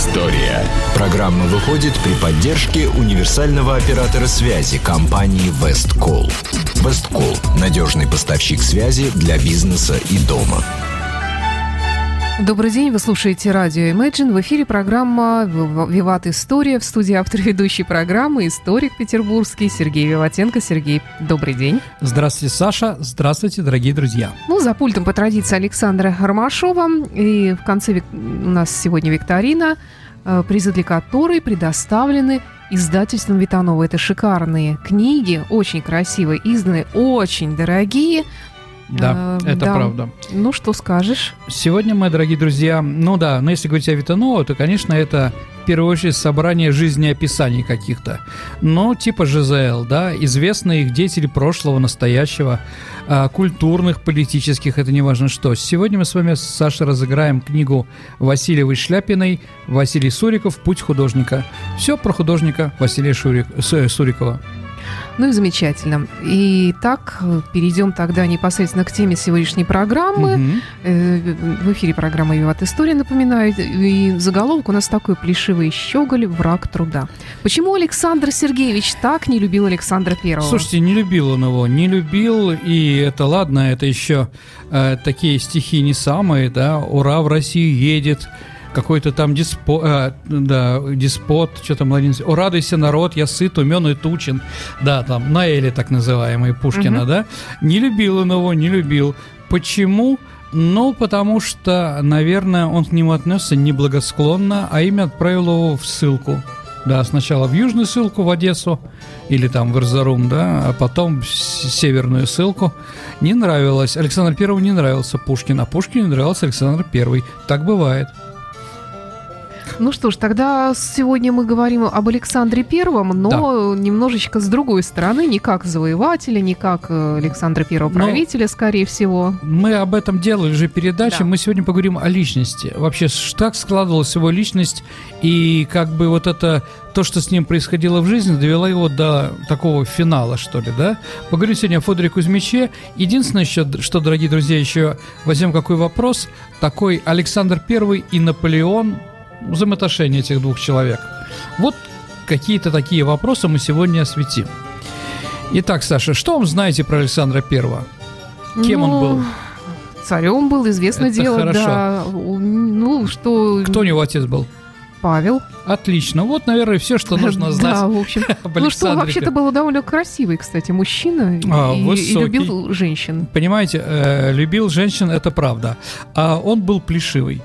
История. Программа выходит при поддержке универсального оператора связи компании Весткол. Весткол – надежный поставщик связи для бизнеса и дома. Добрый день, вы слушаете радио Imagine. В эфире программа «Виват История». В студии автор ведущей программы историк петербургский Сергей Виватенко. Сергей, добрый день. Здравствуйте, Саша. Здравствуйте, дорогие друзья. Ну, за пультом по традиции Александра Ромашова. И в конце у нас сегодня викторина, э, призы для которой предоставлены издательством Витанова. Это шикарные книги, очень красивые, изданные, очень дорогие. Да, э, это да. правда. Ну, что скажешь? Сегодня, мои дорогие друзья, ну да, но если говорить о Витанова, то, конечно, это в первую очередь собрание жизнеописаний каких-то. Ну, типа ЖЗЛ, да, известные их деятели прошлого, настоящего, а, культурных, политических, это не важно что. Сегодня мы с вами, Саша, разыграем книгу Васильевой Шляпиной «Василий Суриков. Путь художника». Все про художника Василия Шурик, Сурикова. Ну и замечательно. И так перейдем тогда непосредственно к теме сегодняшней программы. Угу. В эфире программа «Виват История», напоминаю. И заголовок у нас такой «Плешивый щеголь. Враг труда». Почему Александр Сергеевич так не любил Александра Первого? Слушайте, не любил он его, не любил, и это ладно, это еще э, такие стихи не самые, да, «Ура, в Россию едет», какой-то там диспо, э, да, диспот, что там, младенец. О, радуйся, народ, я сыт, умен и тучен. Да, там, Наэли так называемый, Пушкина, угу. да. Не любил он его, не любил. Почему? Ну, потому что, наверное, он к нему отнесся неблагосклонно, а имя отправил его в ссылку. Да, сначала в южную ссылку в Одессу или там в Эрзарум, да, а потом в северную ссылку. Не нравилось. Александр Первый не нравился Пушкин, а Пушкин не нравился Александр Первый. Так бывает. Ну что ж, тогда сегодня мы говорим об Александре Первом, но да. немножечко с другой стороны, не как завоевателя, не как э, Александра Первого правителя, но скорее всего. Мы об этом делали же передачи, да. мы сегодня поговорим о личности. Вообще, как складывалась его личность и как бы вот это то, что с ним происходило в жизни, довело его до такого финала, что ли, да? Поговорим сегодня о Федоре Кузьмиче. Единственное, еще, что, дорогие друзья, еще возьмем какой вопрос. Такой Александр Первый и Наполеон взаимоотношения этих двух человек. Вот какие-то такие вопросы мы сегодня осветим. Итак, Саша, что вам знаете про Александра Первого? Кем ну, он был? Царем был, известное Это дело, хорошо. да. Ну, что... Кто у него отец был? Павел. Отлично. Вот, наверное, все, что нужно знать. Да, в общем. Ну что, вообще-то был довольно красивый, кстати, мужчина а, и, и любил женщин. Понимаете, э, любил женщин, это правда. А он был плешивый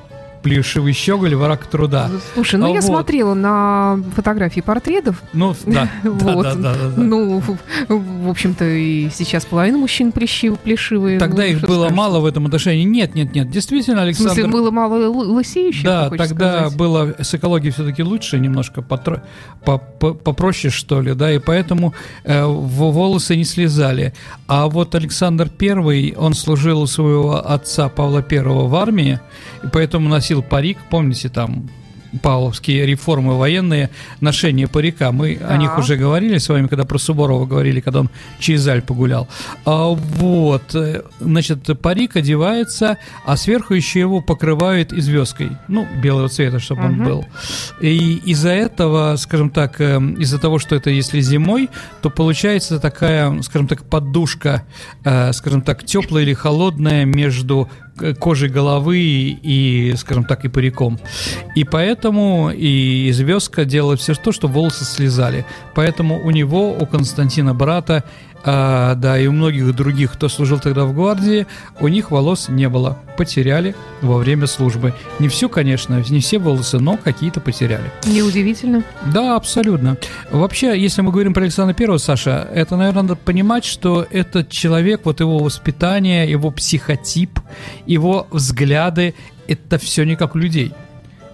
плешивый щеголь, враг труда. Слушай, ну а я вот. смотрела на фотографии портретов. Ну, да. вот. да, да, да, да. Ну, в общем-то, и сейчас половина мужчин плешив, плешивые. Тогда ну, их было скажешь? мало в этом отношении. Нет, нет, нет. Действительно, Александр... В смысле, было мало лысеющих? Да, тогда сказать? было с экологией все-таки лучше, немножко потро... по -по попроще, что ли, да, и поэтому э, волосы не слезали. А вот Александр Первый, он служил у своего отца Павла Первого в армии, и поэтому носил носил парик, помните, там павловские реформы военные, ношение парика. Мы да. о них уже говорили с вами, когда про Суборова говорили, когда он через Аль погулял. А, вот, э, значит, парик одевается, а сверху еще его покрывают и звездкой, ну, белого цвета, чтобы угу. он был. И из-за этого, скажем так, э, из-за того, что это если зимой, то получается такая, скажем так, подушка, э, скажем так, теплая или холодная между кожей головы и, скажем так, и париком. И поэтому и звездка делала все то, что волосы слезали. Поэтому у него, у Константина брата, а, да, и у многих других, кто служил тогда в гвардии, у них волос не было. Потеряли во время службы. Не все, конечно, не все волосы, но какие-то потеряли. Неудивительно. Да, абсолютно. Вообще, если мы говорим про Александра Первого, Саша, это, наверное, надо понимать, что этот человек, вот его воспитание, его психотип, его взгляды, это все не как у людей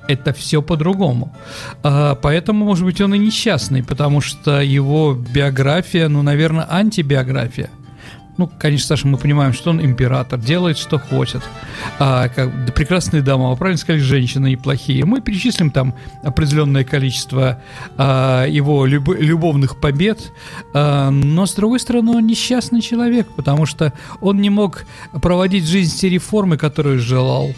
это все по-другому. А, поэтому, может быть, он и несчастный, потому что его биография, ну, наверное, антибиография. Ну, конечно, Саша, мы понимаем, что он император, делает, что хочет. А, как, да, прекрасные дома, вы правильно сказали, женщины неплохие. Мы перечислим там определенное количество а, его люб, любовных побед, а, но, с другой стороны, он несчастный человек, потому что он не мог проводить жизнь те реформы, которые желал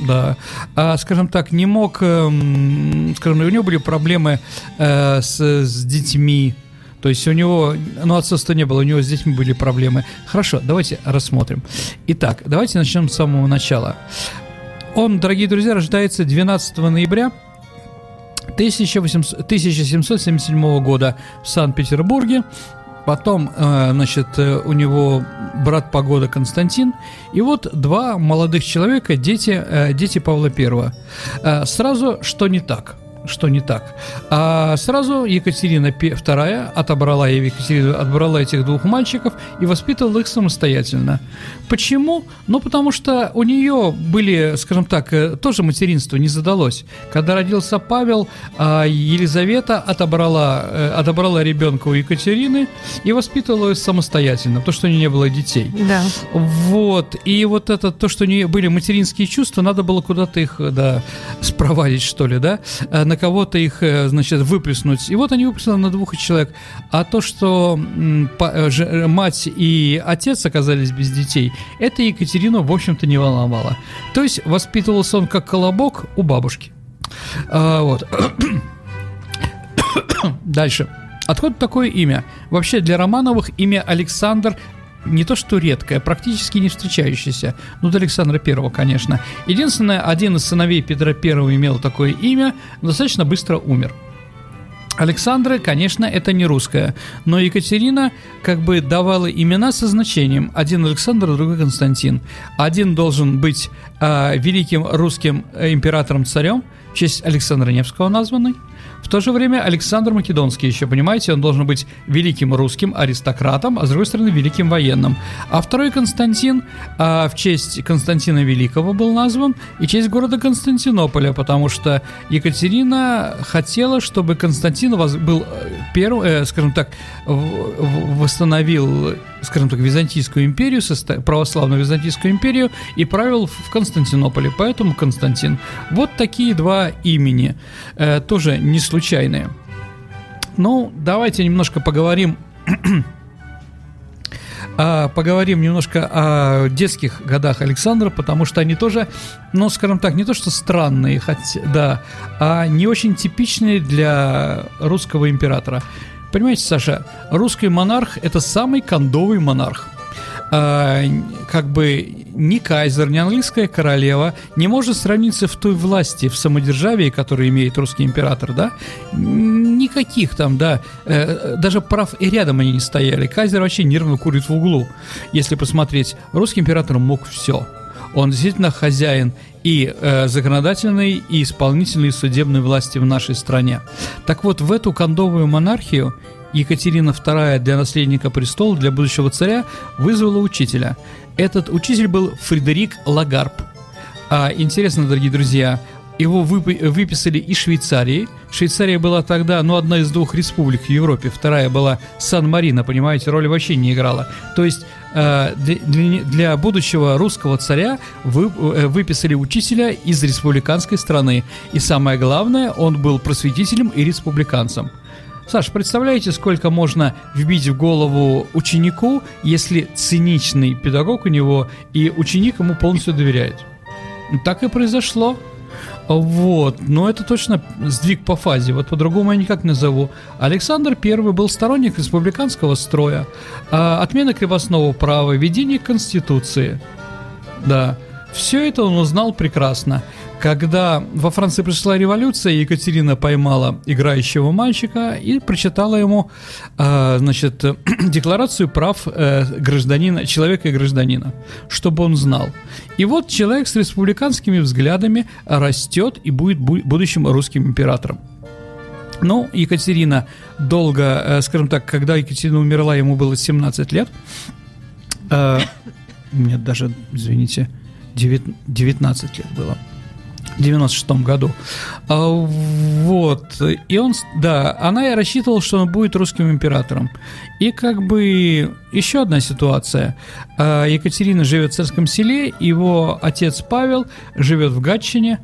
да. А, скажем так, не мог, эм, скажем, у него были проблемы э, с, с детьми, то есть у него, ну, отцовства не было, у него с детьми были проблемы. Хорошо, давайте рассмотрим. Итак, давайте начнем с самого начала. Он, дорогие друзья, рождается 12 ноября 1800, 1777 года в Санкт-Петербурге. Потом, э, значит, э, у него брат погода Константин. И вот два молодых человека, дети, э, дети Павла I. Сразу, что не так – что не так. А сразу Екатерина II отобрала, Екатерина отбрала этих двух мальчиков и воспитывала их самостоятельно. Почему? Ну, потому что у нее были, скажем так, э, тоже материнство не задалось. Когда родился Павел, а Елизавета отобрала, э, отобрала ребенка у Екатерины и воспитывала ее самостоятельно, потому что у нее не было детей. Да. Вот. И вот это, то, что у нее были материнские чувства, надо было куда-то их, да, спровадить, что ли, да, э, на кого-то их, э, значит, выплеснуть. И вот они выплеснули на двух человек. А то, что э, мать и отец оказались без детей, это Екатерину, в общем-то, не волновало. То есть воспитывался он как колобок у бабушки. А, вот. Дальше. Откуда такое имя? Вообще для Романовых имя Александр не то что редкое, практически не встречающееся. Ну, до Александра Первого, конечно. Единственное, один из сыновей Петра Первого имел такое имя, но достаточно быстро умер. Александра, конечно, это не русская, но Екатерина как бы давала имена со значением. Один Александр, другой Константин. Один должен быть э, великим русским императором-царем, в честь Александра Невского названный – в то же время Александр Македонский еще, понимаете, он должен быть великим русским аристократом, а с другой стороны великим военным. А второй Константин а, в честь Константина Великого был назван и честь города Константинополя, потому что Екатерина хотела, чтобы Константин был э, первым, э, скажем так, восстановил скажем так, Византийскую империю, православную Византийскую империю и правил в Константинополе, поэтому Константин. Вот такие два имени, э, тоже не случайные. Ну, давайте немножко поговорим а, поговорим немножко о детских годах Александра, потому что они тоже, ну, скажем так, не то что странные, хотя, да, а не очень типичные для русского императора. Понимаете, Саша, русский монарх – это самый кондовый монарх. А, как бы ни кайзер, ни английская королева не может сравниться в той власти, в самодержавии, которую имеет русский император, да? Никаких там, да, э, даже прав и рядом они не стояли. Кайзер вообще нервно курит в углу. Если посмотреть, русский император мог все. Он действительно хозяин и э, законодательной, и исполнительной, судебной власти в нашей стране. Так вот, в эту кондовую монархию Екатерина II для наследника престола, для будущего царя, вызвала учителя. Этот учитель был Фредерик Лагарб. А, интересно, дорогие друзья, его выписали из Швейцарии. Швейцария была тогда, ну, одна из двух республик в Европе, вторая была Сан-Марино, понимаете, роли вообще не играла. То есть для, для будущего русского царя вы, э, выписали учителя из республиканской страны. И самое главное, он был просветителем и республиканцем. Саш, представляете, сколько можно вбить в голову ученику, если циничный педагог у него и ученик ему полностью доверяет? Так и произошло. Вот, но это точно сдвиг по фазе, вот по-другому я никак не назову. Александр I был сторонник республиканского строя, а, отмена крепостного права, введение Конституции. Да, все это он узнал прекрасно. Когда во Франции пришла революция, Екатерина поймала играющего мальчика и прочитала ему, э, значит, декларацию прав э, гражданина, человека и гражданина, чтобы он знал. И вот человек с республиканскими взглядами растет и будет будущим русским императором. Ну, Екатерина долго, э, скажем так, когда Екатерина умерла, ему было 17 лет. Э, нет, даже, извините, 19 лет было. 96 году. А, вот. И он, да, она и рассчитывала, что он будет русским императором. И как бы еще одна ситуация. А, Екатерина живет в царском селе, его отец Павел живет в Гатчине,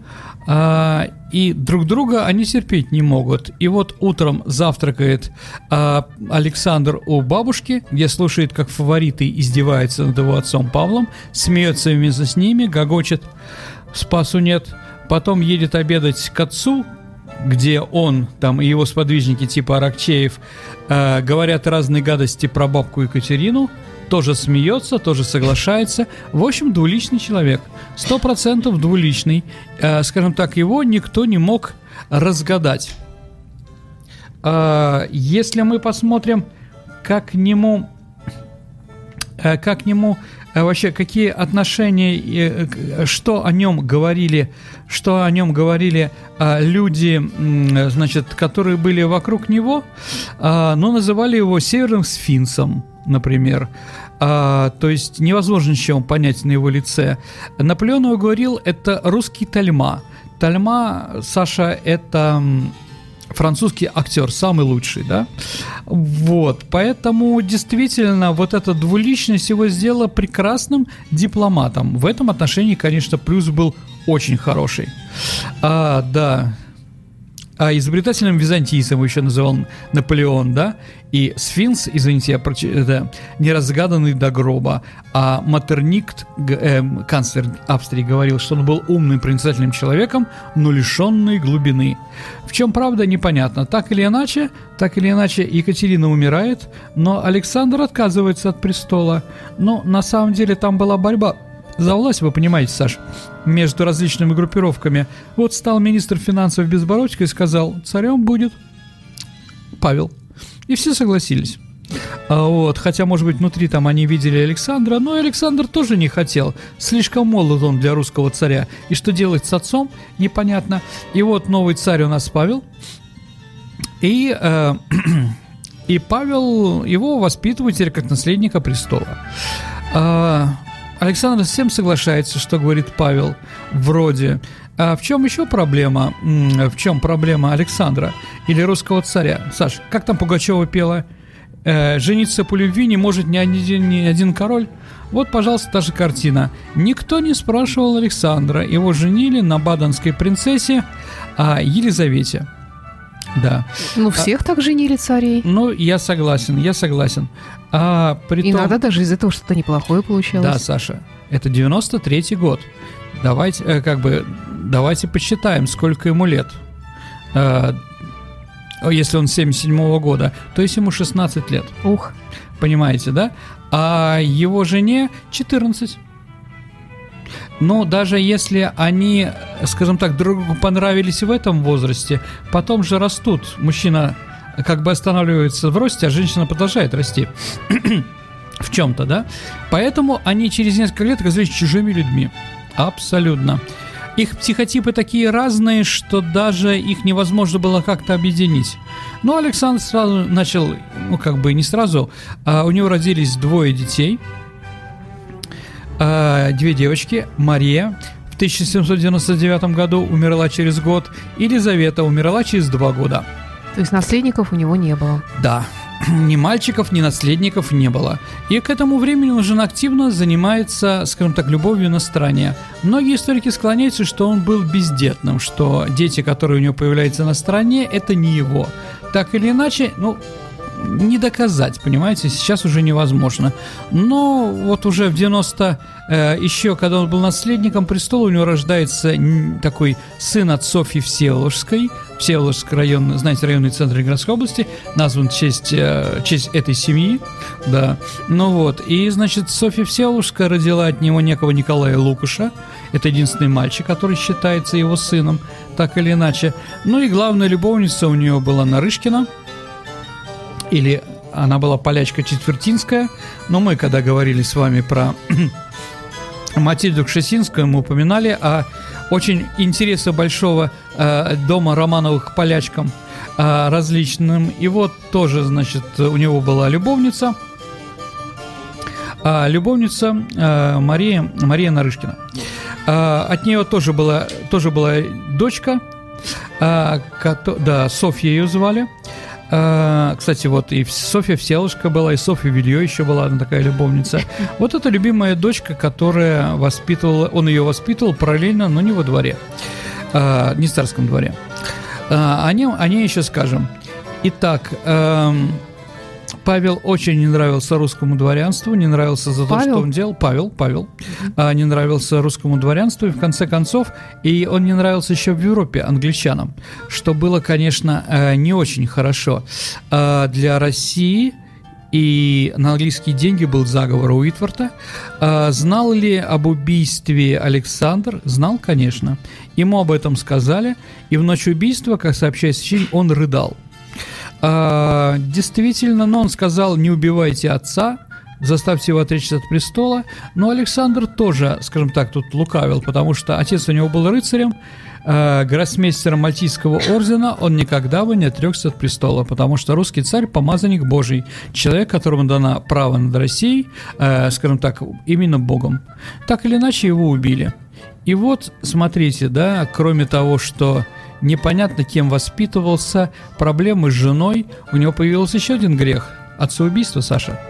а, и друг друга они терпеть не могут. И вот утром завтракает Александр у бабушки, где слушает, как фавориты издеваются над его отцом Павлом, смеется вместе с ними, гогочет. спасу нет. Потом едет обедать к отцу, где он, там и его сподвижники типа Аракчеев э, говорят разные гадости про бабку Екатерину, тоже смеется, тоже соглашается. В общем, двуличный человек. Сто процентов двуличный. Э, скажем так, его никто не мог разгадать. Э, если мы посмотрим, как к нему, э, как к нему вообще какие отношения, э, что о нем говорили, что о нем говорили люди, значит, которые были вокруг него, ну, называли его северным сфинксом, например. А, то есть невозможно ничего понять на его лице. Наполеонов говорил, это русский Тальма. Тальма, Саша, это французский актер, самый лучший, да? Вот, поэтому действительно вот эта двуличность его сделала прекрасным дипломатом. В этом отношении, конечно, плюс был очень хороший. А, да, а изобретательным византийцем еще называл Наполеон, да, и сфинкс, извините, я проч... это неразгаданный до гроба, а Матерникт, э, канцлер Австрии, говорил, что он был умным, проницательным человеком, но лишенный глубины. В чем правда, непонятно. Так или иначе, так или иначе, Екатерина умирает, но Александр отказывается от престола. Но на самом деле там была борьба за власть, вы понимаете, Саш, между различными группировками. Вот стал министр финансов Безбородько и сказал, царем будет Павел. И все согласились. А вот, хотя, может быть, внутри там они видели Александра, но Александр тоже не хотел. Слишком молод он для русского царя. И что делать с отцом, непонятно. И вот новый царь у нас Павел. И, э, и Павел его воспитывает теперь как наследника престола. Александр совсем соглашается, что говорит Павел, вроде. А в чем еще проблема? В чем проблема Александра или русского царя? Саш, как там Пугачева пела? Э, «Жениться по любви не может ни один, ни один король». Вот, пожалуйста, та же картина. Никто не спрашивал Александра. Его женили на баденской принцессе а, Елизавете. Да. Ну, всех а, так женили царей. Ну, я согласен, я согласен. А, при Иногда даже из-за того, что-то неплохое получалось. Да, Саша, это 93-й год. Давайте, э, как бы, давайте посчитаем, сколько ему лет. Э, если он 77-го года, то есть ему 16 лет. Ух. Понимаете, да? А его жене 14. Но даже если они, скажем так, друг другу понравились в этом возрасте, потом же растут. Мужчина как бы останавливается в росте, а женщина продолжает расти. в чем-то, да? Поэтому они через несколько лет оказались чужими людьми. Абсолютно. Их психотипы такие разные, что даже их невозможно было как-то объединить. Но Александр сразу начал, ну как бы не сразу, а у него родились двое детей – э, две девочки, Мария в 1799 году умерла через год, и Елизавета умерла через два года. То есть наследников у него не было? Да, ни мальчиков, ни наследников не было. И к этому времени он уже активно занимается, скажем так, любовью на стороне. Многие историки склоняются, что он был бездетным, что дети, которые у него появляются на стороне, это не его. Так или иначе, ну, не доказать, понимаете, сейчас уже невозможно. Но вот уже в 90 э, еще, когда он был наследником престола, у него рождается такой сын от Софьи Всеволожской, Всеволожский район, знаете, районный центр Ленинградской области, назван в честь, э, честь этой семьи, да. Ну вот, и, значит, Софья Всеволожская родила от него некого Николая Лукаша, это единственный мальчик, который считается его сыном, так или иначе. Ну и главная любовница у нее была Нарышкина, или она была полячка четвертинская, но мы, когда говорили с вами про Матильду Кшесинскую, мы упоминали о очень интересе большого э, дома Романовых к полячкам э, различным. И вот тоже, значит, у него была любовница, э, любовница э, Мария, Мария Нарышкина. Э, от нее тоже была, тоже была дочка, э, кото, да, Софья ее звали. А, кстати, вот и Софья Всеволожка была, и Софья Вильё еще была одна такая любовница. Вот это любимая дочка, которая воспитывала, он ее воспитывал параллельно, но не во дворе, а, не в царском дворе. О, нем, о ней еще скажем. Итак, эм, Павел очень не нравился русскому дворянству, не нравился за то, Павел? что он делал. Павел, Павел, а, не нравился русскому дворянству, и в конце концов, и он не нравился еще в Европе англичанам, что было, конечно, э, не очень хорошо А, для России. И на английские деньги был заговор Уитворта. А, знал ли об убийстве Александр? Знал, конечно. Ему об этом сказали, и в ночь убийства, как сообщает священник, он рыдал. А, действительно, но он сказал, не убивайте отца, заставьте его отречься от престола. Но Александр тоже, скажем так, тут лукавил, потому что отец у него был рыцарем, э, гроссмейстером Мальтийского ордена, он никогда бы не отрекся от престола, потому что русский царь – помазанник Божий, человек, которому дано право над Россией, э, скажем так, именно Богом. Так или иначе, его убили. И вот, смотрите, да, кроме того, что непонятно кем воспитывался, проблемы с женой, у него появился еще один грех – отцеубийство, Саша.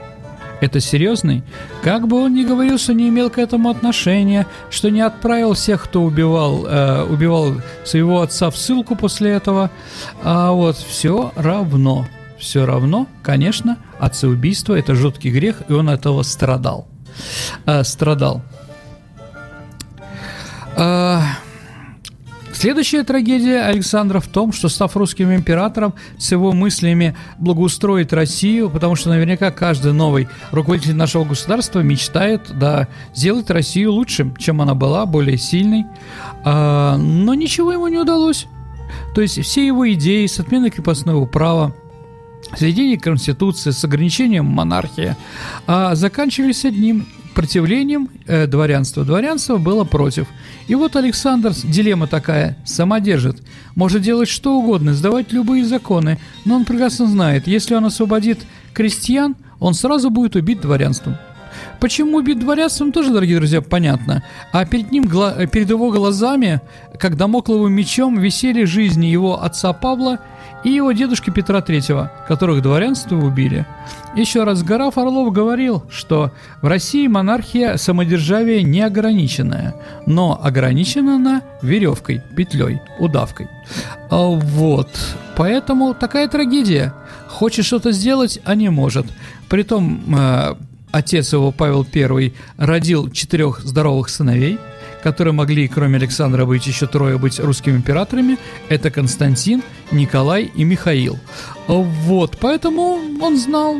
Это серьезный? Как бы он ни говорил, что не имел к этому отношения, что не отправил всех, кто убивал, э, убивал своего отца в ссылку после этого, а вот все равно, все равно, конечно, отцеубийство – это жуткий грех, и он от этого страдал. Э, страдал. Э, Следующая трагедия Александра в том, что став русским императором, с его мыслями благоустроить Россию, потому что наверняка каждый новый руководитель нашего государства мечтает да, сделать Россию лучшим, чем она была, более сильной. А, но ничего ему не удалось. То есть все его идеи с отменой крепостного права, с введением Конституции, с ограничением монархии, а, заканчивались одним противлением э, дворянства. Дворянство было против. И вот Александр, дилемма такая, сама держит. Может делать что угодно, сдавать любые законы, но он прекрасно знает, если он освободит крестьян, он сразу будет убит дворянством. Почему убит дворянством, тоже, дорогие друзья, понятно. А перед ним, гла- перед его глазами, как домокловым мечом, висели жизни его отца Павла и его дедушки Петра Третьего, которых дворянство убили. Еще раз Гараф Орлов говорил, что в России монархия самодержавие неограниченная, но ограничена она веревкой, петлей, удавкой. А Вот, поэтому такая трагедия. Хочет что-то сделать, а не может. Притом э, отец его, Павел I, родил четырех здоровых сыновей, которые могли, кроме Александра, быть еще трое быть русскими императорами. Это Константин, Николай и Михаил. Вот, поэтому он знал,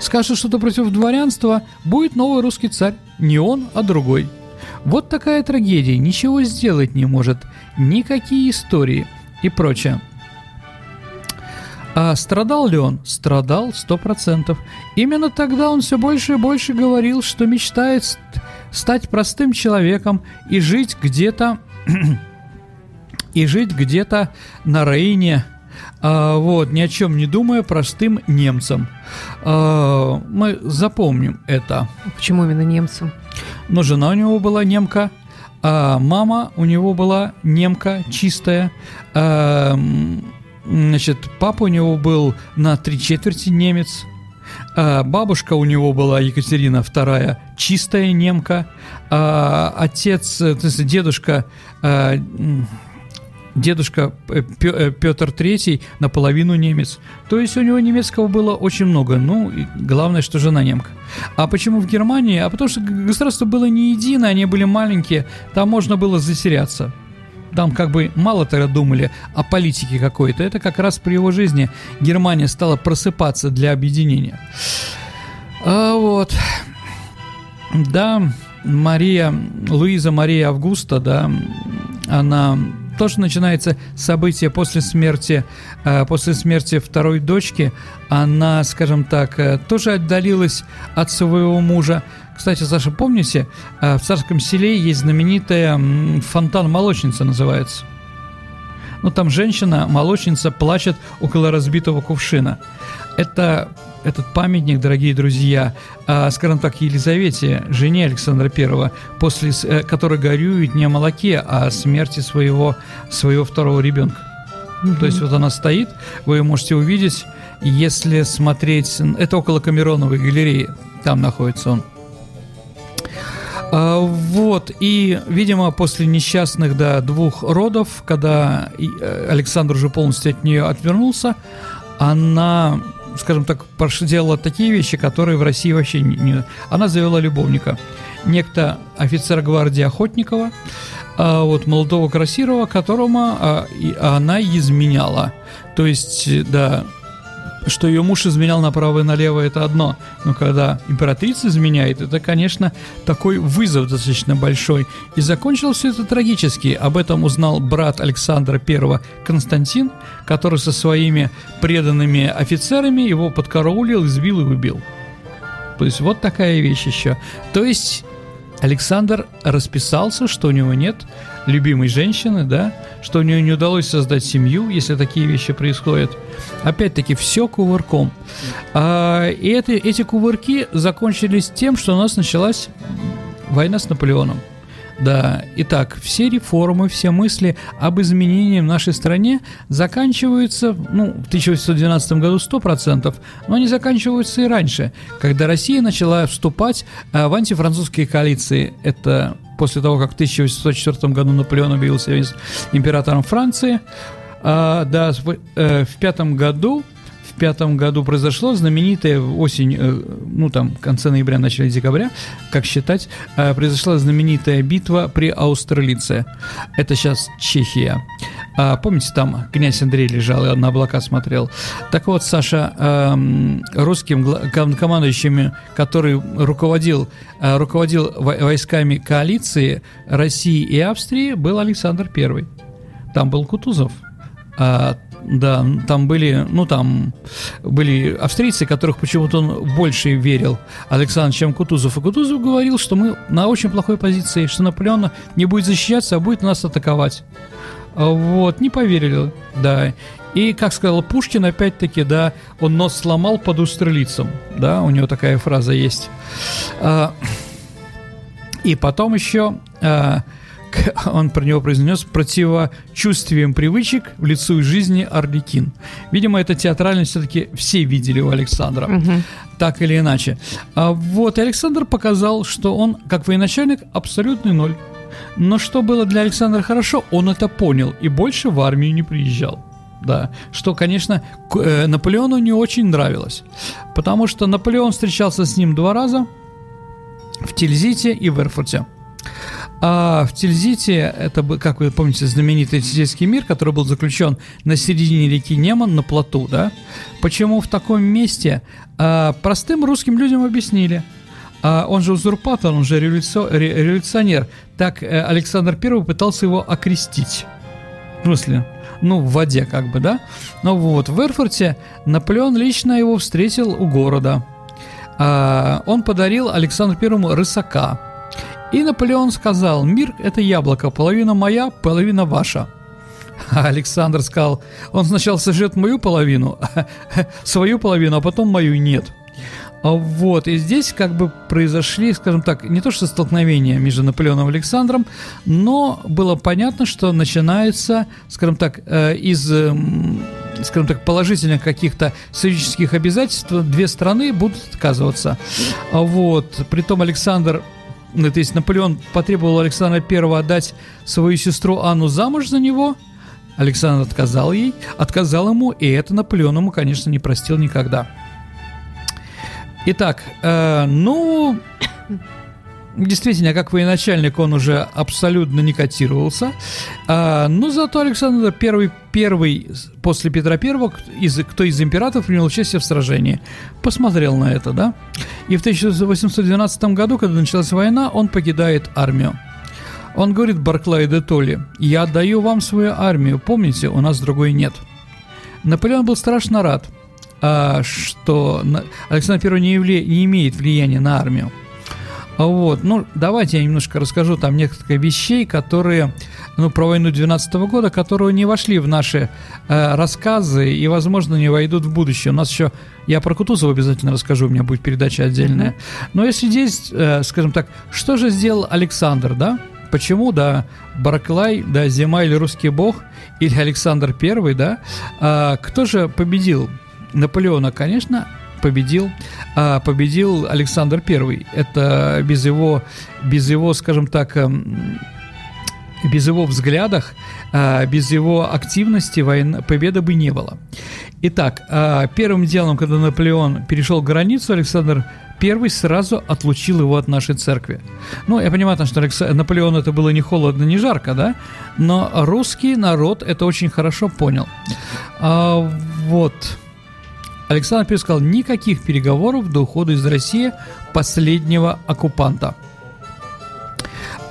скажет что-то против дворянства, будет новый русский царь. Не он, а другой. Вот такая трагедия, ничего сделать не может, никакие истории и прочее. А страдал ли он? Страдал сто процентов. Именно тогда он все больше и больше говорил, что мечтает ст- стать простым человеком и жить где-то и жить где-то на Рейне, а, вот, ни о чем не думая, простым немцам. А, мы запомним это. Почему именно немцам? Но жена у него была немка, а мама у него была немка чистая. А, значит, папа у него был на три четверти немец. А бабушка у него была Екатерина II, чистая немка. А отец, э, то есть дедушка, а, дедушка э, Петр III наполовину немец. То есть у него немецкого было очень много. Ну, и главное, что жена немка. А почему в Германии? А потому что государство было не единое, они были маленькие, там можно было затеряться. Там как бы мало тогда думали о политике какой-то. Это как раз при его жизни Германия стала просыпаться для объединения. А вот. Да, Мария, Луиза Мария Августа, да, она тоже начинается событие после смерти, э, после смерти второй дочки. Она, скажем так, э, тоже отдалилась от своего мужа. Кстати, Саша, помните, э, в Царском селе есть знаменитая фонтан-молочница называется. Ну, там женщина, молочница, плачет около разбитого кувшина. Это этот памятник, дорогие друзья, а, скажем так, Елизавете, жене Александра I, после, э, которая горюет не о молоке, а о смерти своего, своего второго ребенка. То есть вот она стоит, вы ее можете увидеть, если смотреть, это около Камероновой галереи, там находится он. А, Вот, и, видимо, после несчастных, да, двух родов, когда э, Александр уже полностью от нее отвернулся, она скажем так, делала такие вещи, которые в России вообще не... Она завела любовника. Некто офицер гвардии Охотникова, а, вот молодого красивого, которому а, и, она изменяла. То есть, да, что ее муж изменял направо и налево, это одно. Но когда императрица изменяет, это, конечно, такой вызов достаточно большой. И закончилось все это трагически. Об этом узнал брат Александра I Константин, который со своими преданными офицерами его подкараулил, избил и убил. То есть вот такая вещь еще. То есть Александр расписался, что у него нет любимой женщины, да, что у нее не удалось создать семью, если такие вещи происходят. Опять-таки, все кувырком. А, и это, эти кувырки закончились тем, что у нас началась война с Наполеоном. Да, итак, все реформы, все мысли об изменении в нашей стране заканчиваются, ну, в 1812 году 100%, но они заканчиваются и раньше, когда Россия начала вступать э, в антифранцузские коалиции. Это после того, как в 1804 году Наполеон объявился императором Франции. А, да, в, э, в пятом году в пятом году произошло знаменитая осень, э, ну там, конце ноября, начале декабря, как считать, э, произошла знаменитая битва при Аустерлице. Это сейчас Чехия. А, помните, там князь Андрей лежал и на облака смотрел. Так вот, Саша, эм, русским командующим, который руководил, э, руководил войсками коалиции России и Австрии, был Александр I. Там был Кутузов. А, да, там были, ну там были австрийцы, которых почему-то он больше верил, Александр, чем Кутузов. И Кутузов говорил, что мы на очень плохой позиции, что Наполеон не будет защищаться, а будет нас атаковать. А вот, не поверили, да. И, как сказал Пушкин, опять-таки, да, он нос сломал под устрелицем, да, у него такая фраза есть. А, и потом еще он про него произнес противочувствием привычек в лицу и жизни Орликин. Видимо, это театральность все-таки все видели у Александра. Угу. Так или иначе. А вот и Александр показал, что он, как военачальник, абсолютный ноль. Но что было для Александра хорошо, он это понял и больше в армию не приезжал. Да, что, конечно, э, Наполеону не очень нравилось. Потому что Наполеон встречался с ним два раза в Тильзите и в Эрфурте. А в Тильзите, это, как вы помните, знаменитый Тильзитский мир, который был заключен на середине реки Неман, на плоту, да? Почему в таком месте? А, простым русским людям объяснили. А он же узурпатор, он же революционер. Так э, Александр I пытался его окрестить. Смысле? Ну, в воде как бы, да? Ну вот, в Эрфурте Наполеон лично его встретил у города. А, он подарил Александру Первому рысака – и Наполеон сказал, мир – это яблоко, половина моя, половина ваша. А Александр сказал, он сначала сожжет мою половину, свою половину, а потом мою нет. А вот, и здесь как бы произошли, скажем так, не то что столкновения между Наполеоном и Александром, но было понятно, что начинается, скажем так, э, из скажем так, положительных каких-то союзнических обязательств две страны будут отказываться. А вот, притом Александр ну, то есть Наполеон потребовал Александра I отдать свою сестру Анну замуж за него. Александр отказал ей, отказал ему, и это Наполеон ему, конечно, не простил никогда. Итак, э, ну, действительно, как военачальник он уже абсолютно не котировался. А, но зато Александр первый, первый после Петра Первого, из, кто из императоров принял участие в сражении. Посмотрел на это, да? И в 1812 году, когда началась война, он покидает армию. Он говорит Барклай де Толли, «Я отдаю вам свою армию, помните, у нас другой нет». Наполеон был страшно рад, что Александр I не, явля... не имеет влияния на армию. Вот, ну, давайте я немножко расскажу там несколько вещей, которые, ну, про войну 12 года, которые не вошли в наши э, рассказы и, возможно, не войдут в будущее. У нас еще, я про Кутузова обязательно расскажу, у меня будет передача отдельная. Mm-hmm. Но если здесь, э, скажем так, что же сделал Александр, да? Почему, да, Барклай, да, Зима или Русский Бог, или Александр Первый, да? А, кто же победил? Наполеона, конечно, победил, а победил Александр I. Это без его, без его, скажем так, эм, без его взглядах, а, без его активности война, победы бы не было. Итак, а, первым делом, когда Наполеон перешел границу, Александр I сразу отлучил его от нашей церкви. Ну, я понимаю, что. Наполеон это было не холодно, не жарко, да? Но русский народ это очень хорошо понял. А, вот. Александр сказал, никаких переговоров до ухода из России последнего оккупанта.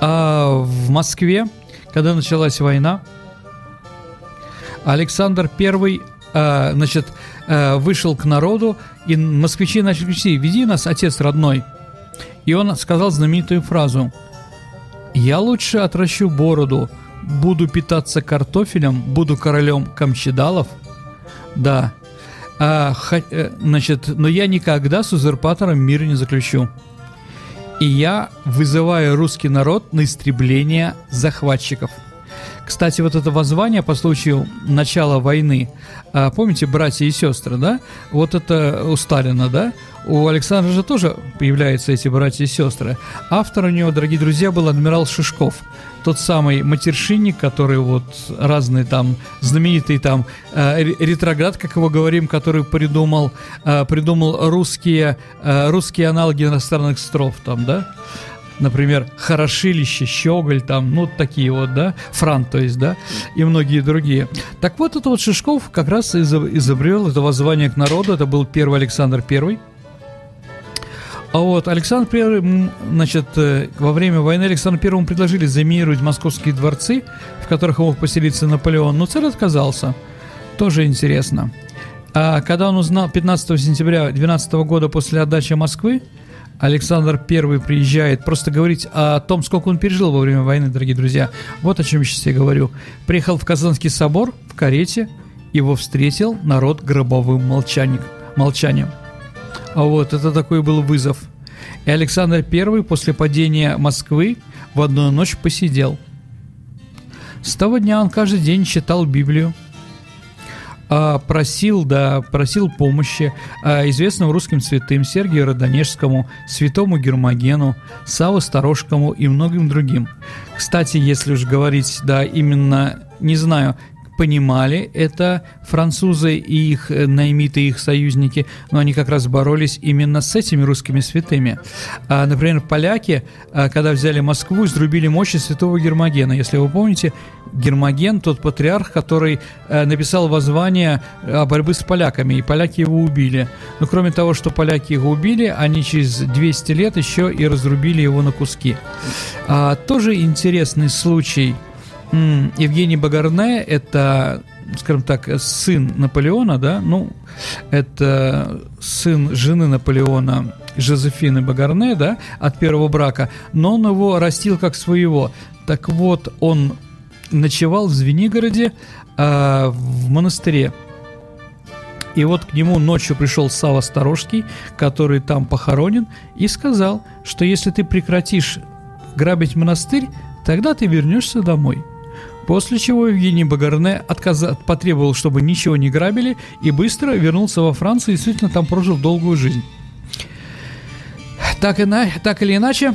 А в Москве когда началась война, Александр I э, значит, э, вышел к народу, и москвичи начали кричать «Веди нас, отец родной!» И он сказал знаменитую фразу «Я лучше отращу бороду, буду питаться картофелем, буду королем камчедалов». Да, а, х, э, значит, но я никогда с узурпатором мир не заключу и я вызываю русский народ на истребление захватчиков. Кстати, вот это воззвание по случаю начала войны, а, помните, братья и сестры, да? Вот это у Сталина, да? У Александра же тоже появляются эти братья и сестры. Автор у него, дорогие друзья, был адмирал Шишков. Тот самый матершинник, который вот разный там, знаменитый там э, ретроград, как его говорим, который придумал, э, придумал русские, э, русские аналоги иностранных стров там, да, например, Хорошилище, Щеголь, там, ну, такие вот, да, Франт, то есть, да, и многие другие. Так вот, это вот Шишков как раз изобрел это воззвание к народу, это был первый Александр Первый, а вот Александр I, значит, э, во время войны Александру Первому предложили заминировать московские дворцы, в которых мог поселиться Наполеон, но царь отказался. Тоже интересно. А когда он узнал 15 сентября 12 года после отдачи Москвы, Александр I приезжает просто говорить о том, сколько он пережил во время войны, дорогие друзья. Вот о чем я сейчас я говорю. Приехал в Казанский собор в карете, его встретил народ гробовым молчанием. А вот это такой был вызов. И Александр I после падения Москвы в одну ночь посидел. С того дня он каждый день читал Библию, а, просил, да, просил помощи а, известным русским святым Сергию Родонежскому, святому Гермогену, Саву Сторожкому и многим другим. Кстати, если уж говорить, да, именно, не знаю, понимали это французы и их э, наймиты, их союзники, но они как раз боролись именно с этими русскими святыми. А, например, поляки, а, когда взяли Москву, изрубили мощи святого Гермогена. Если вы помните, Гермоген, тот патриарх, который а, написал воззвание о борьбе с поляками, и поляки его убили. Но кроме того, что поляки его убили, они через 200 лет еще и разрубили его на куски. А, тоже интересный случай – Евгений Багарне – это, скажем так, сын Наполеона, да, ну, это сын жены Наполеона Жозефины Багарне, да, от первого брака, но он его растил как своего. Так вот, он ночевал в Звенигороде э, в монастыре. И вот к нему ночью пришел Сава Сторожский, который там похоронен, и сказал, что если ты прекратишь грабить монастырь, тогда ты вернешься домой. После чего Евгений Багарне отказ... потребовал, чтобы ничего не грабили, и быстро вернулся во Францию и действительно там прожил долгую жизнь. Так, и на... так или иначе,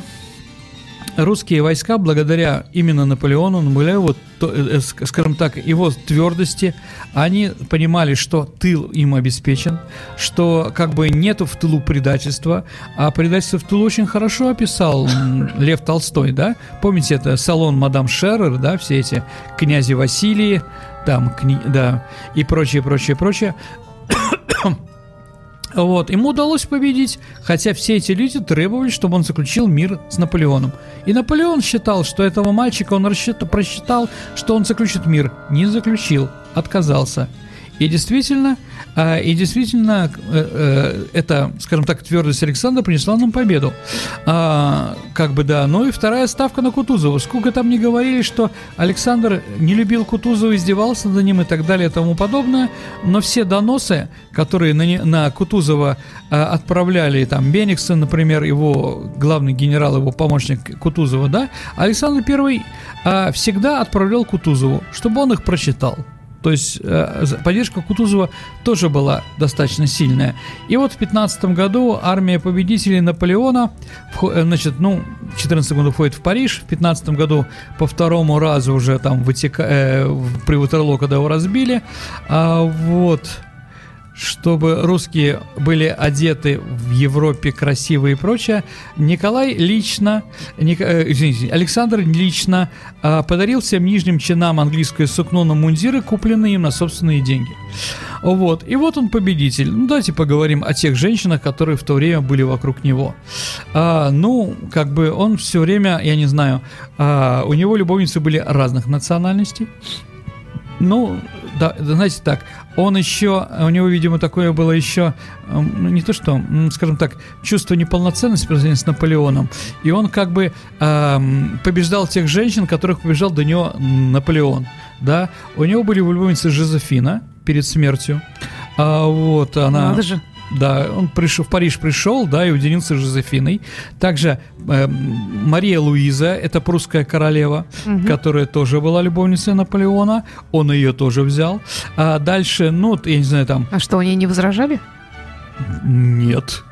русские войска, благодаря именно Наполеону, его, э, э, скажем так, его твердости, они понимали, что тыл им обеспечен, что как бы нету в тылу предательства, а предательство в тылу очень хорошо описал Лев Толстой, да? Помните, это салон мадам Шеррер, да, все эти князи Василии, там, кни... да, и прочее, прочее, прочее. Вот, ему удалось победить, хотя все эти люди требовали, чтобы он заключил мир с Наполеоном. И Наполеон считал, что этого мальчика он рассчитал, просчитал, что он заключит мир. Не заключил, отказался. И действительно, а, и действительно, э, э, эта, скажем так, твердость Александра принесла нам победу. А, как бы да. Ну и вторая ставка на Кутузова. Сколько там не говорили, что Александр не любил Кутузова, издевался над ним и так далее и тому подобное, но все доносы, которые на, на Кутузова а, отправляли, там, Бениксон, например, его главный генерал, его помощник Кутузова, да, Александр Первый всегда отправлял Кутузову, чтобы он их прочитал. То есть э, поддержка Кутузова тоже была достаточно сильная. И вот в 15 году армия победителей Наполеона, э, значит, ну, в 14 году входит в Париж, в 15 году по второму разу уже там вытека, э, при Ватерлоо, когда его разбили, а вот чтобы русские были одеты в Европе красиво и прочее, Николай лично, Ник, э, извините, Александр лично э, подарил всем нижним чинам английское сукно на мундиры, купленные им на собственные деньги. Вот. И вот он победитель. Ну, давайте поговорим о тех женщинах, которые в то время были вокруг него. А, ну, как бы он все время, я не знаю, а, у него любовницы были разных национальностей. Ну, да, знаете так, он еще, у него, видимо, такое было еще, ну, не то что, скажем так, чувство неполноценности по с Наполеоном. И он как бы э, побеждал тех женщин, которых побежал до него Наполеон. Да, у него были любовницы Жозефина перед смертью. А вот она... Надо же. Да, он пришел, в Париж пришел, да, и уединился с Жозефиной. Также э, Мария Луиза, это прусская королева, угу. которая тоже была любовницей Наполеона. Он ее тоже взял. А дальше, ну, я не знаю, там... А что, они не возражали? Нет.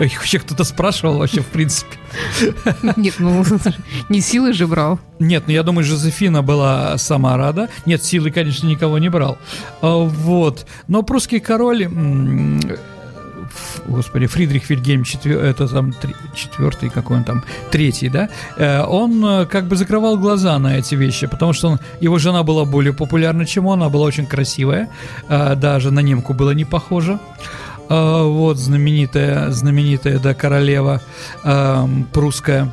Их вообще кто-то спрашивал вообще, в принципе. Нет, ну, не силы же брал. Нет, ну я думаю, Жозефина была сама рада. Нет, силы, конечно, никого не брал. А, вот. Но прусский король господи, Фридрих Вильгельм четвер, это там четвертый, какой он там, третий, да, э, он э, как бы закрывал глаза на эти вещи, потому что он, его жена была более популярна, чем он, она была очень красивая, э, даже на немку было не похоже. А, вот знаменитая, знаменитая, да, королева э, прусская.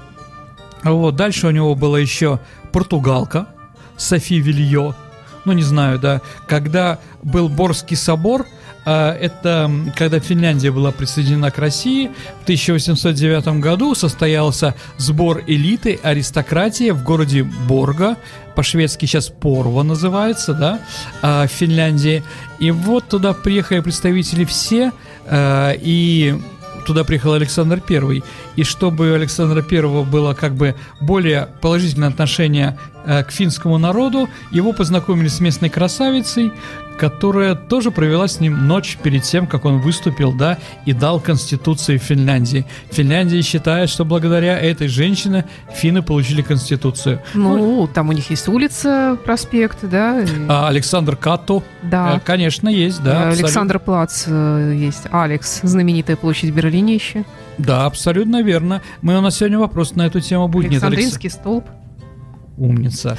Вот, дальше у него была еще португалка, Софи Вильё, ну, не знаю, да, когда был Борский собор, а, это когда Финляндия была присоединена к России, в 1809 году состоялся сбор элиты аристократии в городе Борга, по-шведски сейчас Порво называется, да, а, в Финляндии. И вот туда приехали представители все, и туда приехал Александр I, и чтобы у Александра I было как бы более положительное отношение к финскому народу, его познакомили с местной красавицей, которая тоже провела с ним ночь перед тем, как он выступил, да, и дал Конституцию Финляндии. Финляндия считает, что благодаря этой женщине финны получили Конституцию. Ну, там у них есть улица, проспект, да. А, Александр Като. Да. Э, конечно, есть, да. Александр Плац э, есть. Алекс, знаменитая площадь в Берлине еще. Да, абсолютно верно. Мы у нас сегодня вопрос на эту тему будет. Александринский Нет, Алекс... столб. Умница.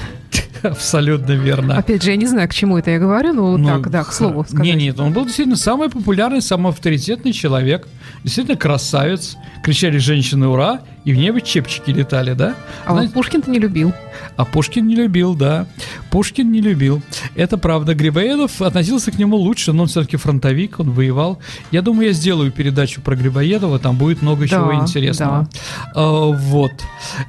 Абсолютно верно. Опять же, я не знаю, к чему это я говорю, но ну, так, да, к слову сказать. Не, нет, он был действительно самый популярный, самый авторитетный человек. Действительно красавец. Кричали женщины «Ура!» И в небо чепчики летали, да? А Знаете, вот Пушкин-то не любил. А Пушкин не любил, да. Пушкин не любил. Это правда. Грибоедов относился к нему лучше, но он все-таки фронтовик, он воевал. Я думаю, я сделаю передачу про Грибоедова, там будет много да, чего интересного. Да. А, вот.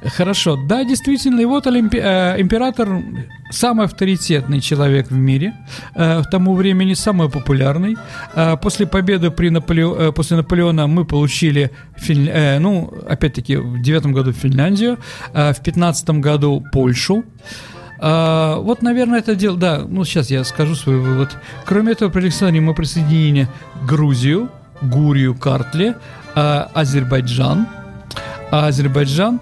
Хорошо. Да, действительно, и вот Олимпи... э, император самый авторитетный человек в мире, э, в тому времени самый популярный. Э, после победы при Наполео... э, после Наполеона мы получили, Фин... э, ну, опять-таки, в девятом году Финляндию, э, в пятнадцатом году Польшу. А, вот, наверное, это дело... Да, ну сейчас я скажу свой вывод. Кроме этого, при Александре мы присоединили Грузию, Гурию, Картли, а, Азербайджан. А Азербайджан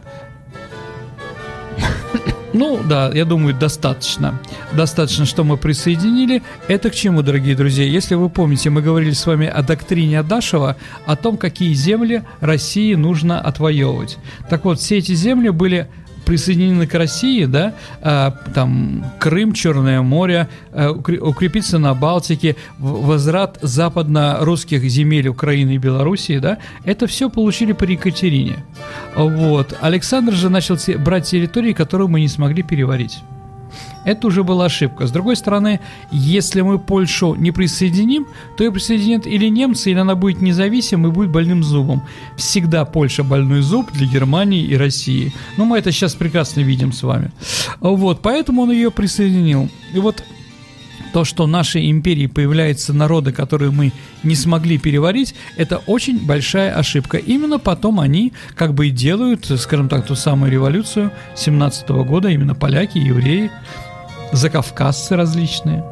ну да, я думаю, достаточно. Достаточно, что мы присоединили. Это к чему, дорогие друзья? Если вы помните, мы говорили с вами о доктрине Адашева, о том, какие земли России нужно отвоевывать. Так вот, все эти земли были присоединены к России, да, а, там Крым, Черное море, а, укрепиться на Балтике, возврат западно-русских земель Украины и Белоруссии, да, это все получили при Екатерине. Вот. Александр же начал брать территории, которые мы не смогли переварить. Это уже была ошибка. С другой стороны, если мы Польшу не присоединим, то ее присоединят или немцы, или она будет независимой и будет больным зубом. Всегда Польша больной зуб для Германии и России. Но мы это сейчас прекрасно видим с вами. Вот, поэтому он ее присоединил. И вот то, что в нашей империи появляются народы, которые мы не смогли переварить, это очень большая ошибка. Именно потом они как бы и делают, скажем так, ту самую революцию 17 года, именно поляки, евреи. Закавказцы различные.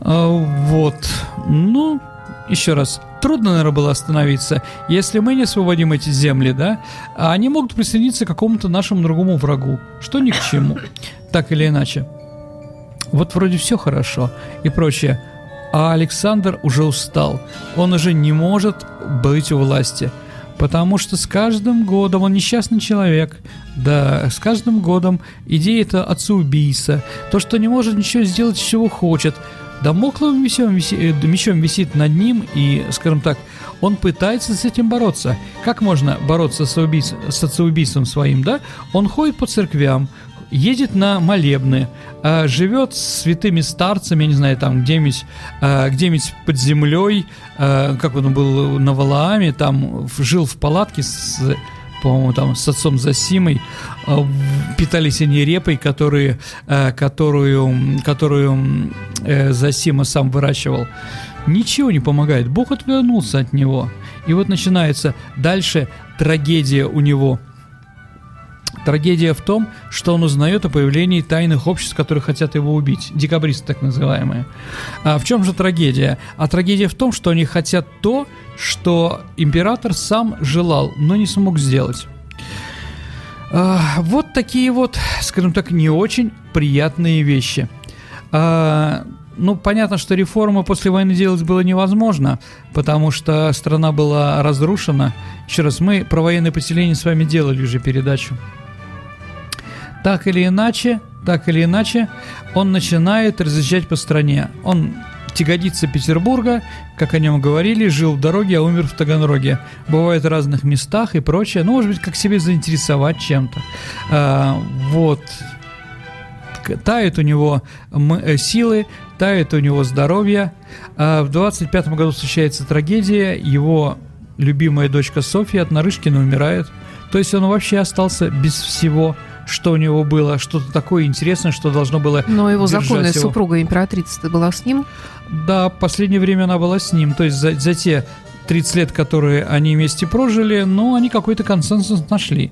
А, вот. Ну, еще раз, трудно, наверное, было остановиться. Если мы не освободим эти земли, да, они могут присоединиться к какому-то нашему другому врагу, что ни к чему, так или иначе. Вот вроде все хорошо и прочее. А Александр уже устал. Он уже не может быть у власти. Потому что с каждым годом он несчастный человек. Да, с каждым годом идея это отца-убийца. То, что не может ничего сделать, чего хочет. Дамокловым мечом, э, мечом висит над ним, и, скажем так, он пытается с этим бороться. Как можно бороться с, убийц, с отцеубийством своим, да? Он ходит по церквям, едет на молебны, э, живет с святыми старцами, я не знаю, там где-нибудь, э, где-нибудь под землей, э, как он был на Валааме, там жил в палатке с по-моему, там с отцом Засимой питались они репой, которые, которую, которую э, Засима сам выращивал. Ничего не помогает. Бог отвернулся от него. И вот начинается дальше трагедия у него – Трагедия в том, что он узнает о появлении тайных обществ, которые хотят его убить. Декабристы так называемые. А в чем же трагедия? А трагедия в том, что они хотят то, что император сам желал, но не смог сделать. А, вот такие вот, скажем так, не очень приятные вещи. А, ну, понятно, что реформы после войны делать было невозможно, потому что страна была разрушена. Еще раз, мы про военное поселение с вами делали уже передачу так или иначе, так или иначе, он начинает разъезжать по стране. Он тягодится Петербурга, как о нем говорили, жил в дороге, а умер в Таганроге. Бывает в разных местах и прочее. Ну, может быть, как себе заинтересовать чем-то. А, вот. Тают у него э, силы, тает у него здоровье. А в 25 году случается трагедия. Его любимая дочка Софья от Нарышкина умирает. То есть он вообще остался без всего что у него было, что-то такое интересное, что должно было Но его законная его. супруга, императрица, была с ним? Да, в последнее время она была с ним. То есть за, за те 30 лет, которые они вместе прожили, но они какой-то консенсус нашли.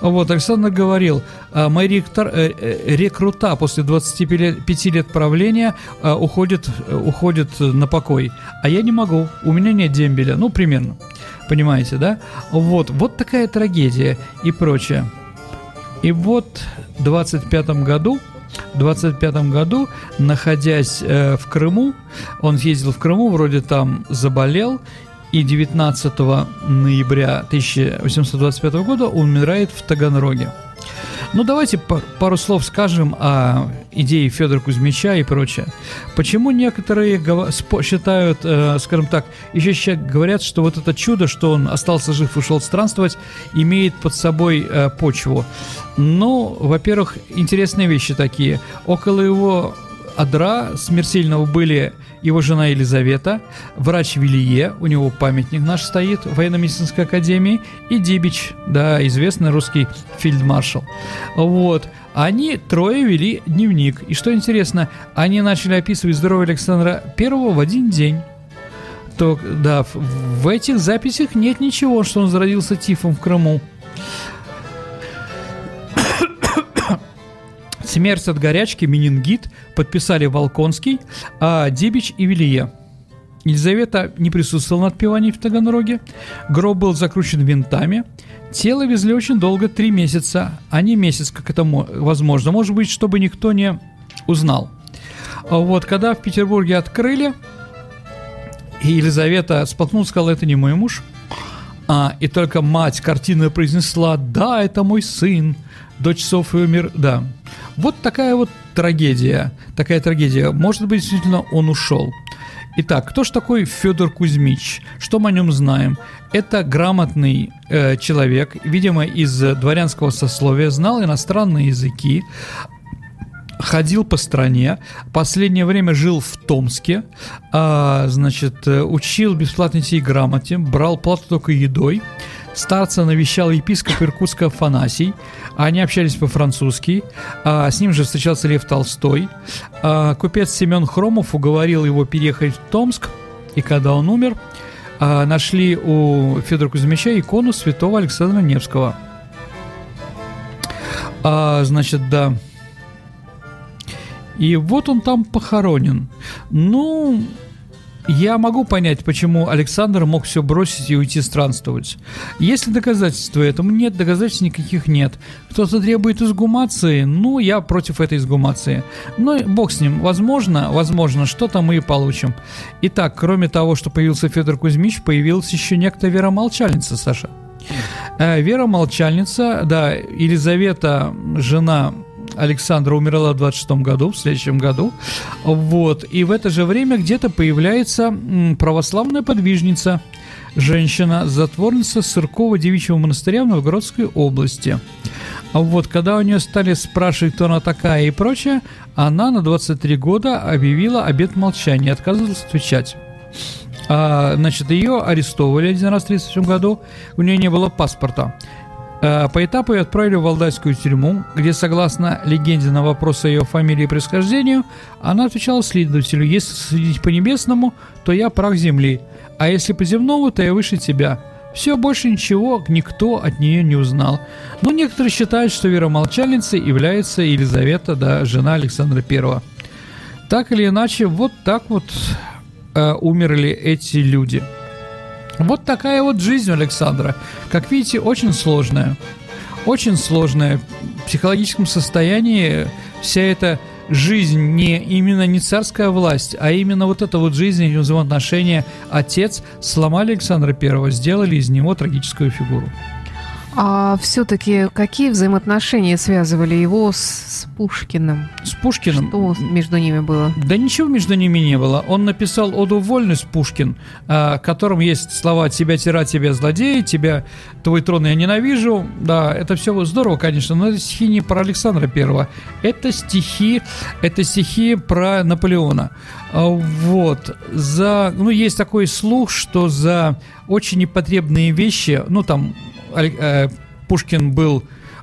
Вот, Александр говорил, «А, мои ректор, э, э, рекрута после 25 лет правления э, уходят, уходят на покой, а я не могу, у меня нет дембеля, ну, примерно, понимаете, да? Вот, вот такая трагедия и прочее. И вот в 25 году в 25 году, находясь э, в Крыму, он ездил в Крыму, вроде там заболел, и 19 ноября 1825 года умирает в Таганроге. Ну, давайте пару слов скажем о идее Федора Кузьмича и прочее. Почему некоторые считают, э, скажем так, еще говорят, что вот это чудо, что он остался жив и ушел странствовать, имеет под собой э, почву? Ну, во-первых, интересные вещи такие. Около его адра смертельного были его жена Елизавета, врач Вилье, у него памятник наш стоит в военно-медицинской академии, и Дибич, да, известный русский фельдмаршал. Вот. Они трое вели дневник. И что интересно, они начали описывать здоровье Александра Первого в один день. То, да, в этих записях нет ничего, что он заразился тифом в Крыму. Смерть от горячки, менингит подписали Волконский, а Дебич и Вилье. Елизавета не присутствовала на отпевании в Таганроге. Гроб был закручен винтами. Тело везли очень долго, три месяца, а не месяц, как это возможно. Может быть, чтобы никто не узнал. А вот, когда в Петербурге открыли, и Елизавета споткнулась, сказала, это не мой муж. А, и только мать картины произнесла, да, это мой сын, дочь Софьи умер, да. Вот такая вот трагедия, такая трагедия. Может быть, действительно, он ушел. Итак, кто же такой Федор Кузьмич? Что мы о нем знаем? Это грамотный э, человек, видимо, из дворянского сословия, знал иностранные языки, ходил по стране, последнее время жил в Томске, а, значит, э, учил бесплатно детей грамоте, брал плату только едой, Старца навещал епископ Иркутска Афанасий. Они общались по-французски. А, с ним же встречался Лев Толстой. А, купец Семен Хромов уговорил его переехать в Томск. И когда он умер, а, нашли у Федора Кузьмича икону святого Александра Невского. Значит, да. И вот он там похоронен. Ну, я могу понять, почему Александр мог все бросить и уйти странствовать. Есть ли доказательства этому? Нет, доказательств никаких нет. Кто-то требует изгумации, ну, я против этой изгумации. Ну, бог с ним. Возможно, возможно, что-то мы и получим. Итак, кроме того, что появился Федор Кузьмич, появилась еще некто Вера Молчальница, Саша. Э, Вера Молчальница, да, Елизавета, жена Александра умерла в 26 году, в следующем году. Вот. И в это же время где-то появляется православная подвижница, женщина, затворница Сыркова девичьего монастыря в Новгородской области. Вот, когда у нее стали спрашивать, кто она такая и прочее, она на 23 года объявила обет молчания, отказывалась отвечать. А, значит, ее арестовывали один раз в 1937 году, у нее не было паспорта. Э, по этапу ее отправили в Валдайскую тюрьму, где, согласно легенде на вопрос о ее фамилии и происхождению, она отвечала следователю, если следить по небесному, то я прах земли, а если по земному, то я выше тебя. Все, больше ничего никто от нее не узнал. Но некоторые считают, что веромолчальницей является Елизавета, да, жена Александра I. Так или иначе, вот так вот э, умерли эти люди – вот такая вот жизнь Александра. Как видите, очень сложная. Очень сложная. В психологическом состоянии вся эта жизнь не именно не царская власть, а именно вот эта вот жизнь и взаимоотношения отец сломали Александра Первого, сделали из него трагическую фигуру. А все-таки какие взаимоотношения связывали его с, с Пушкиным? С Пушкиным? Что между ними было? Да ничего между ними не было. Он написал «Оду вольность» Пушкин, а, в котором есть слова «тебя тира, тебя злодей», «тебя, твой трон я ненавижу». Да, это все здорово, конечно, но это стихи не про Александра Первого. Это стихи, это стихи про Наполеона. А, вот. За, ну, есть такой слух, что за очень непотребные вещи, ну, там, Пушкин был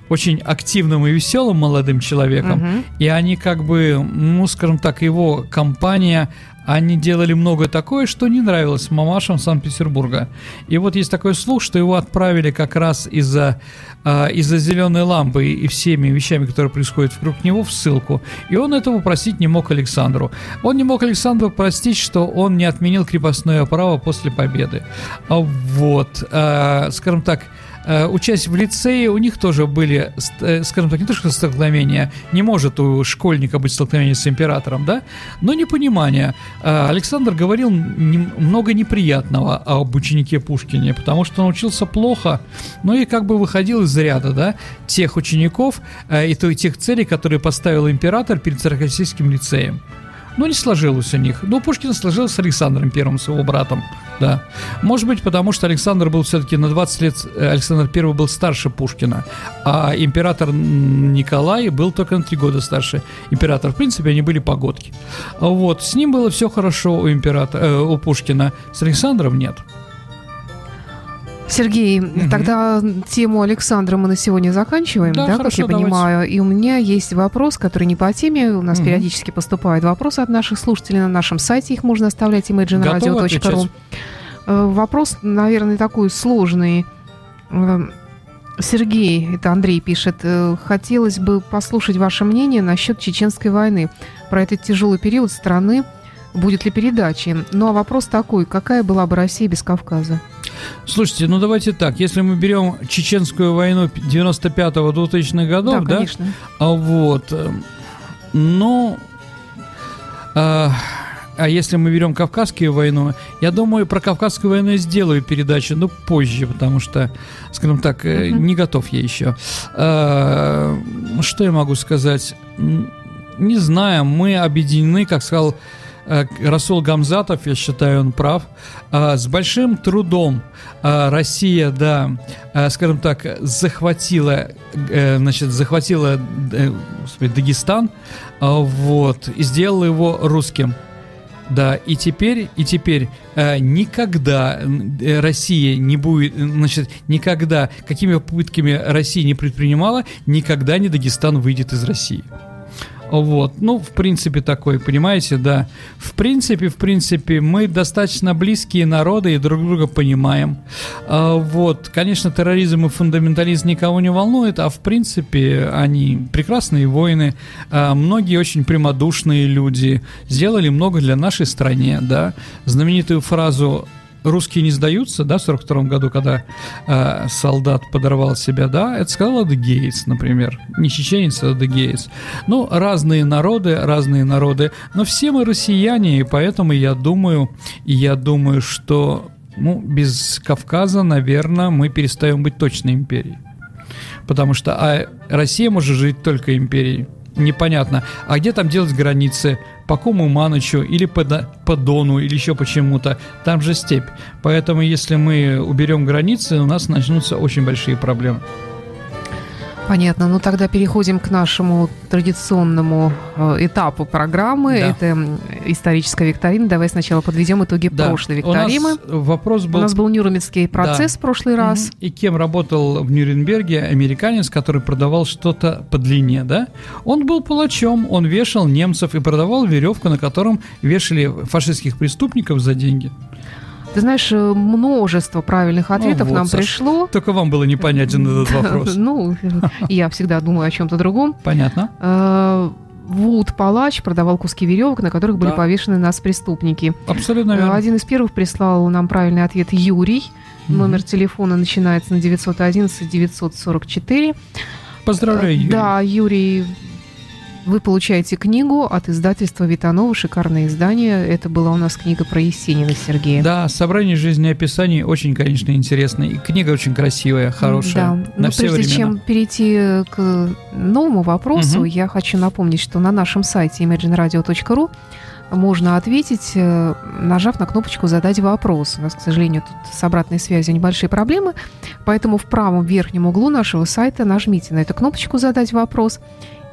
очень активным и веселым молодым человеком, угу. и они как бы, ну, скажем так, его компания, они делали многое такое, что не нравилось мамашам Санкт-Петербурга. И вот есть такой слух, что его отправили как раз из-за э, из-за зеленой лампы и всеми вещами, которые происходят вокруг него, в ссылку. И он этого простить не мог Александру. Он не мог Александру простить, что он не отменил крепостное право после победы. А вот, э, скажем так, э, учась в лицее, у них тоже были, э, скажем так, не то что столкновения, не может у школьника быть столкновение с императором, да, но непонимание. Э, Александр говорил много неприятного об ученике Пушкине, потому что он учился плохо, ну и как бы выходил из ряда, да, тех учеников э, и тех целей, которые поставил император перед Царскосельским лицеем. Но не сложилось у них. Ну, Пушкин сложилось с Александром Первым, с его братом, да. Может быть, потому что Александр был все-таки на 20 лет, э, Александр Первый был старше Пушкина, а император Николай был только на 3 года старше императора. В принципе, они были погодки. Вот, с ним было все хорошо у императора, э, у Пушкина, с Александром нет. Сергей, угу. тогда тему Александра мы на сегодня заканчиваем, да, да хорошо, как я давайте. понимаю. И у меня есть вопрос, который не по теме. У нас угу. периодически поступают вопросы от наших слушателей на нашем сайте. Их можно оставлять imagineradio.ru. Э, вопрос, наверное, такой сложный. Э, Сергей, это Андрей пишет, э, хотелось бы послушать ваше мнение насчет чеченской войны, про этот тяжелый период страны, будет ли передачи. Ну а вопрос такой, какая была бы Россия без Кавказа? Слушайте, ну давайте так, если мы берем Чеченскую войну 95-2000-х годов, да, конечно. да, вот, э, ну, а, а если мы берем Кавказскую войну, я думаю, про Кавказскую войну я сделаю передачу, но позже, потому что, скажем так, uh-huh. не готов я еще. А, что я могу сказать? Не знаю, мы объединены, как сказал Расул Гамзатов, я считаю, он прав, э, с большим трудом э, Россия, да, скажем так, захватила, значит, захватила Дагестан, вот, и сделала его русским. Да, и теперь, и теперь э, никогда Россия не будет, значит, никогда, какими попытками Россия не предпринимала, никогда не Дагестан выйдет из России. Вот, ну, в принципе, такой, понимаете, да. В принципе, в принципе, мы достаточно близкие народы и друг друга понимаем. А, вот, конечно, терроризм и фундаментализм никого не волнует, а в принципе, они прекрасные воины, а, многие очень прямодушные люди, сделали много для нашей стране, да. Знаменитую фразу русские не сдаются, да, в 42 году, когда э, солдат подорвал себя, да, это сказал Адыгеец, например, не чеченец, а Адыгеец. Ну, разные народы, разные народы, но все мы россияне, и поэтому я думаю, я думаю, что ну, без Кавказа, наверное, мы перестаем быть точной империей. Потому что а Россия может жить только империей непонятно. А где там делать границы? По Кому Манычу или по, по Дону или еще почему-то? Там же степь. Поэтому если мы уберем границы, у нас начнутся очень большие проблемы. Понятно. Ну тогда переходим к нашему традиционному э, этапу программы. Да. Это историческая викторина. Давай сначала подведем итоги да. прошлой викторины. У нас вопрос был... У нас был Нюрнбергский процесс да. в прошлый раз. И кем работал в Нюрнберге американец, который продавал что-то по длине, да? Он был палачом, он вешал немцев и продавал веревку, на котором вешали фашистских преступников за деньги. Ты знаешь, э, множество правильных ну ответов ну, вот, нам Саш, пришло. Только вам было непонятен этот вопрос. Ну, я всегда думаю о чем-то другом. Понятно. Э, Вуд Палач продавал куски веревок, на которых были да. повешены нас преступники. Абсолютно верно. Один из первых прислал нам правильный ответ Юрий. Угу. Номер телефона начинается на 911 944. Поздравляю, Юрий. Да, Юрий вы получаете книгу от издательства Витанова, шикарное издание. Это была у нас книга про Есенина Сергея. Да, собрание жизнеописаний очень, конечно, интересное. И книга очень красивая, хорошая. Да. На Но все прежде времена. чем перейти к новому вопросу, угу. я хочу напомнить, что на нашем сайте imagineradio.ru можно ответить, э, нажав на кнопочку «Задать вопрос». У нас, к сожалению, тут с обратной связью небольшие проблемы, поэтому в правом верхнем углу нашего сайта нажмите на эту кнопочку «Задать вопрос»,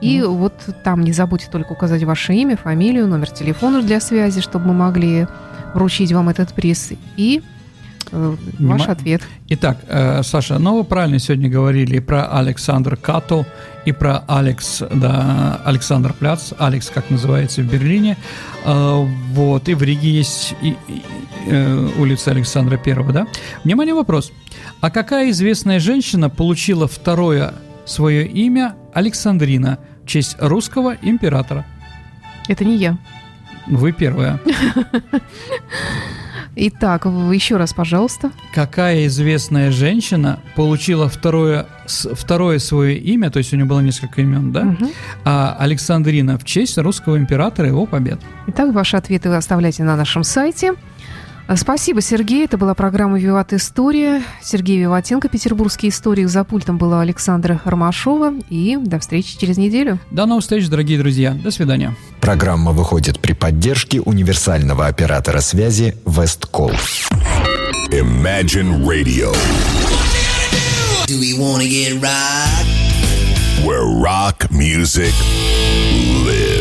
и mm. вот там не забудьте только указать ваше имя, фамилию, номер телефона для связи, чтобы мы могли вручить вам этот приз. И э, ваш ответ. Итак, э, Саша, ну вы правильно сегодня говорили про Александр Като и про Алекс, да, Александр Пляц, Алекс, как называется в Берлине. Э, вот, и в Риге есть и, и, э, улица Александра Первого, да? Внимание, вопрос. А какая известная женщина получила второе свое имя Александрина – честь русского императора. Это не я. Вы первая. Итак, еще раз, пожалуйста. Какая известная женщина получила второе, второе свое имя, то есть у нее было несколько имен, да? Угу. А Александрина в честь русского императора и его побед. Итак, ваши ответы вы оставляйте на нашем сайте. Спасибо, Сергей. Это была программа «Виват История». Сергей Виватенко, «Петербургские истории». За пультом была Александра Ромашова. И до встречи через неделю. До новых встреч, дорогие друзья. До свидания. Программа выходит при поддержке универсального оператора связи «Весткол». Imagine Radio. Do we wanna get rock? Where rock music lives.